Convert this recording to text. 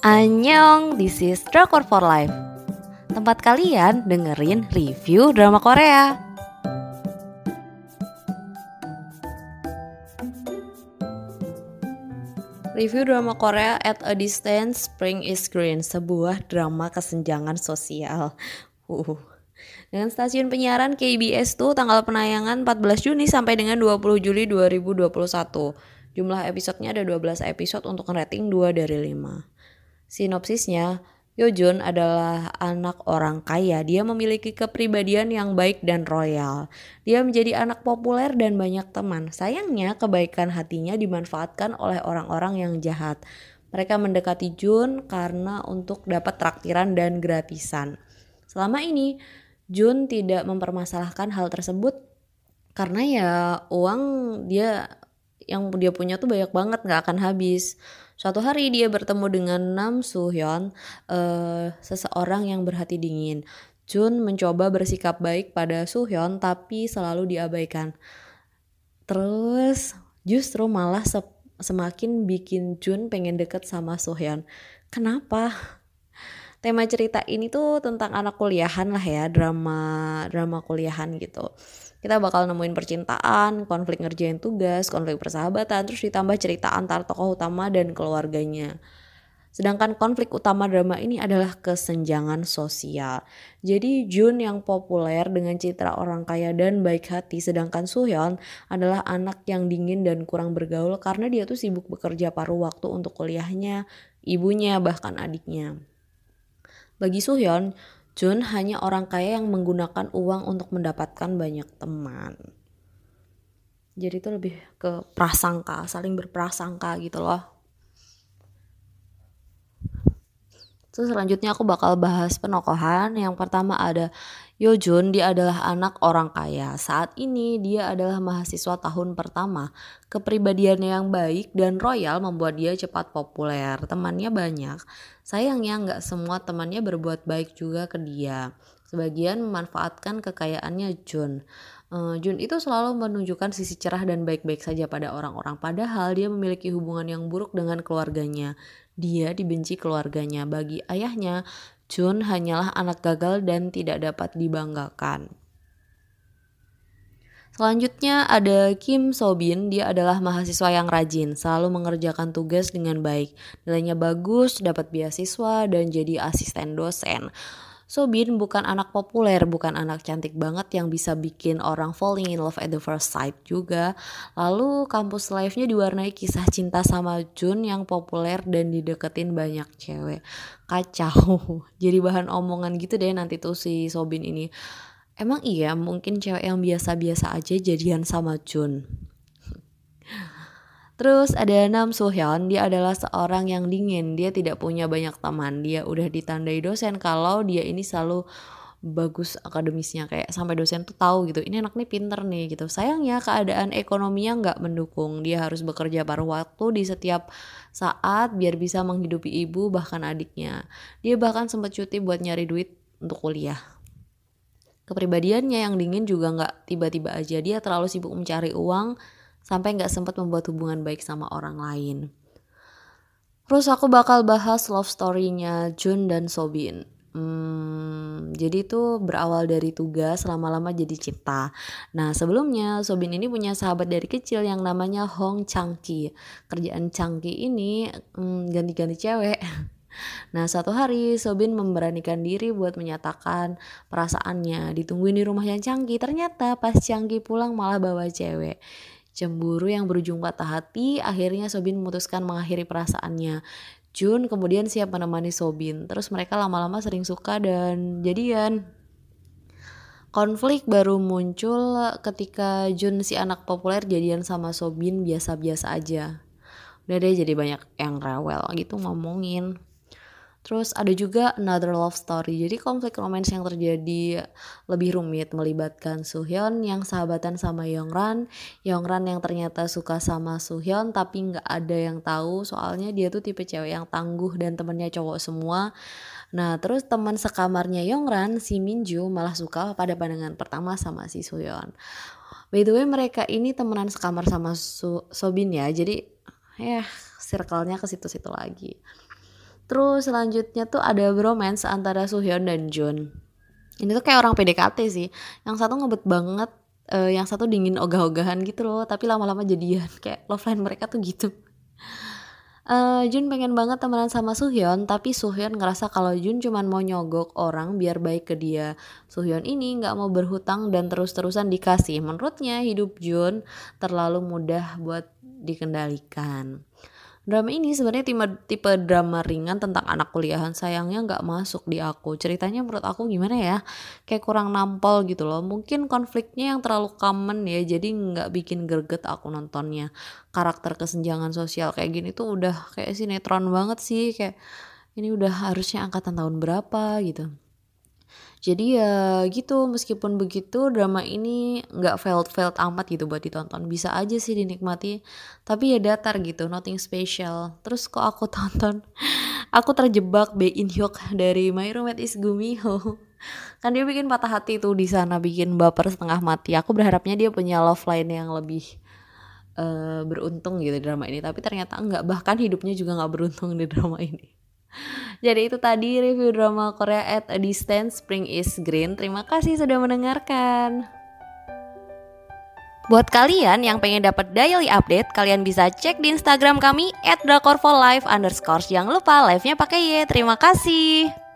Annyeong, this is Drakor for Life. Tempat kalian dengerin review drama Korea. Review drama Korea at a distance, Spring is Green. Sebuah drama kesenjangan sosial. Uh. Dengan stasiun penyiaran KBS tuh tanggal penayangan 14 Juni sampai dengan 20 Juli 2021 Jumlah episodenya ada 12 episode untuk rating 2 dari 5 Sinopsisnya, Yojun adalah anak orang kaya. Dia memiliki kepribadian yang baik dan royal. Dia menjadi anak populer dan banyak teman. Sayangnya, kebaikan hatinya dimanfaatkan oleh orang-orang yang jahat. Mereka mendekati Jun karena untuk dapat traktiran dan gratisan. Selama ini, Jun tidak mempermasalahkan hal tersebut karena ya uang dia yang dia punya tuh banyak banget nggak akan habis. Suatu hari dia bertemu dengan Nam Soo Hyun, uh, seseorang yang berhati dingin. Jun mencoba bersikap baik pada Soo tapi selalu diabaikan. Terus justru malah se semakin bikin Jun pengen deket sama Soo. Kenapa? Tema cerita ini tuh tentang anak kuliahan lah ya, drama drama kuliahan gitu kita bakal nemuin percintaan, konflik ngerjain tugas, konflik persahabatan, terus ditambah cerita antar tokoh utama dan keluarganya. Sedangkan konflik utama drama ini adalah kesenjangan sosial. Jadi Jun yang populer dengan citra orang kaya dan baik hati, sedangkan Suhyun adalah anak yang dingin dan kurang bergaul karena dia tuh sibuk bekerja paruh waktu untuk kuliahnya, ibunya, bahkan adiknya. Bagi Suhyun, Jun hanya orang kaya yang menggunakan uang untuk mendapatkan banyak teman. Jadi itu lebih ke prasangka, saling berprasangka gitu loh. Terus selanjutnya aku bakal bahas penokohan. Yang pertama ada Yojun, dia adalah anak orang kaya. Saat ini dia adalah mahasiswa tahun pertama. Kepribadiannya yang baik dan royal membuat dia cepat populer. Temannya banyak. Sayangnya nggak semua temannya berbuat baik juga ke dia. Sebagian memanfaatkan kekayaannya Jun. Uh, Jun itu selalu menunjukkan sisi cerah dan baik-baik saja pada orang-orang. Padahal dia memiliki hubungan yang buruk dengan keluarganya. Dia dibenci keluarganya. Bagi ayahnya, Jun hanyalah anak gagal dan tidak dapat dibanggakan. Selanjutnya ada Kim Sobin, dia adalah mahasiswa yang rajin, selalu mengerjakan tugas dengan baik. Nilainya bagus, dapat beasiswa, dan jadi asisten dosen. Sobin bukan anak populer, bukan anak cantik banget yang bisa bikin orang falling in love at the first sight juga. Lalu kampus life-nya diwarnai kisah cinta sama Jun yang populer dan dideketin banyak cewek. Kacau. Jadi bahan omongan gitu deh nanti tuh si Sobin ini. Emang iya mungkin cewek yang biasa-biasa aja jadian sama Jun. Terus ada Nam Hyun, dia adalah seorang yang dingin, dia tidak punya banyak teman. Dia udah ditandai dosen kalau dia ini selalu bagus akademisnya. Kayak sampai dosen tuh tahu gitu ini anak nih pinter nih gitu. Sayangnya keadaan ekonominya nggak mendukung. Dia harus bekerja paruh waktu di setiap saat biar bisa menghidupi ibu bahkan adiknya. Dia bahkan sempat cuti buat nyari duit untuk kuliah. Kepribadiannya yang dingin juga nggak tiba-tiba aja. Dia terlalu sibuk mencari uang sampai nggak sempat membuat hubungan baik sama orang lain. Terus aku bakal bahas love story-nya Jun dan Sobin. Hmm, jadi itu berawal dari tugas lama-lama jadi cinta. Nah sebelumnya Sobin ini punya sahabat dari kecil yang namanya Hong Changki. Kerjaan Changki ini hmm, ganti-ganti cewek. Nah satu hari Sobin memberanikan diri buat menyatakan perasaannya Ditungguin di rumahnya Changki Ternyata pas Changki pulang malah bawa cewek Cemburu yang berujung patah hati, akhirnya Sobin memutuskan mengakhiri perasaannya. Jun kemudian siap menemani Sobin. Terus mereka lama-lama sering suka dan jadian. Konflik baru muncul ketika Jun si anak populer jadian sama Sobin biasa-biasa aja. Udah deh jadi banyak yang rewel gitu ngomongin. Terus ada juga Another Love Story. Jadi konflik romance yang terjadi lebih rumit melibatkan Suhyun yang sahabatan sama Yongran. Yongran yang ternyata suka sama Suhyun tapi nggak ada yang tahu soalnya dia tuh tipe cewek yang tangguh dan temennya cowok semua. Nah terus teman sekamarnya Yongran si Minju malah suka pada pandangan pertama sama si Suhyun. By the way mereka ini temenan sekamar sama Su Sobin ya. Jadi ya circle-nya ke situ-situ lagi. Terus selanjutnya tuh ada bromance antara Suhyun dan Jun. Ini tuh kayak orang PDKT sih. Yang satu ngebet banget, uh, yang satu dingin ogah-ogahan gitu loh. Tapi lama-lama jadian. Kayak love line mereka tuh gitu. Uh, Jun pengen banget temenan sama Suhyun, tapi Suhyun ngerasa kalau Jun cuman mau nyogok orang biar baik ke dia. Suhyun ini nggak mau berhutang dan terus-terusan dikasih. Menurutnya hidup Jun terlalu mudah buat dikendalikan. Drama ini sebenarnya tipe, tipe drama ringan tentang anak kuliahan sayangnya nggak masuk di aku. Ceritanya menurut aku gimana ya? Kayak kurang nampol gitu loh. Mungkin konfliknya yang terlalu common ya, jadi nggak bikin greget aku nontonnya. Karakter kesenjangan sosial kayak gini tuh udah kayak sinetron banget sih. Kayak ini udah harusnya angkatan tahun berapa gitu. Jadi ya gitu, meskipun begitu drama ini nggak felt-felt amat gitu buat ditonton. Bisa aja sih dinikmati, tapi ya datar gitu, nothing special. Terus kok aku tonton, aku terjebak Bae In Hyuk dari My Roommate is Gumiho. kan dia bikin patah hati tuh di sana, bikin baper setengah mati. Aku berharapnya dia punya love line yang lebih uh, beruntung gitu di drama ini, tapi ternyata enggak. Bahkan hidupnya juga nggak beruntung di drama ini. Jadi itu tadi review drama Korea at a Distance Spring is Green. Terima kasih sudah mendengarkan. Buat kalian yang pengen dapat daily update, kalian bisa cek di Instagram kami underscore. Jangan lupa live-nya pakai Y. Terima kasih.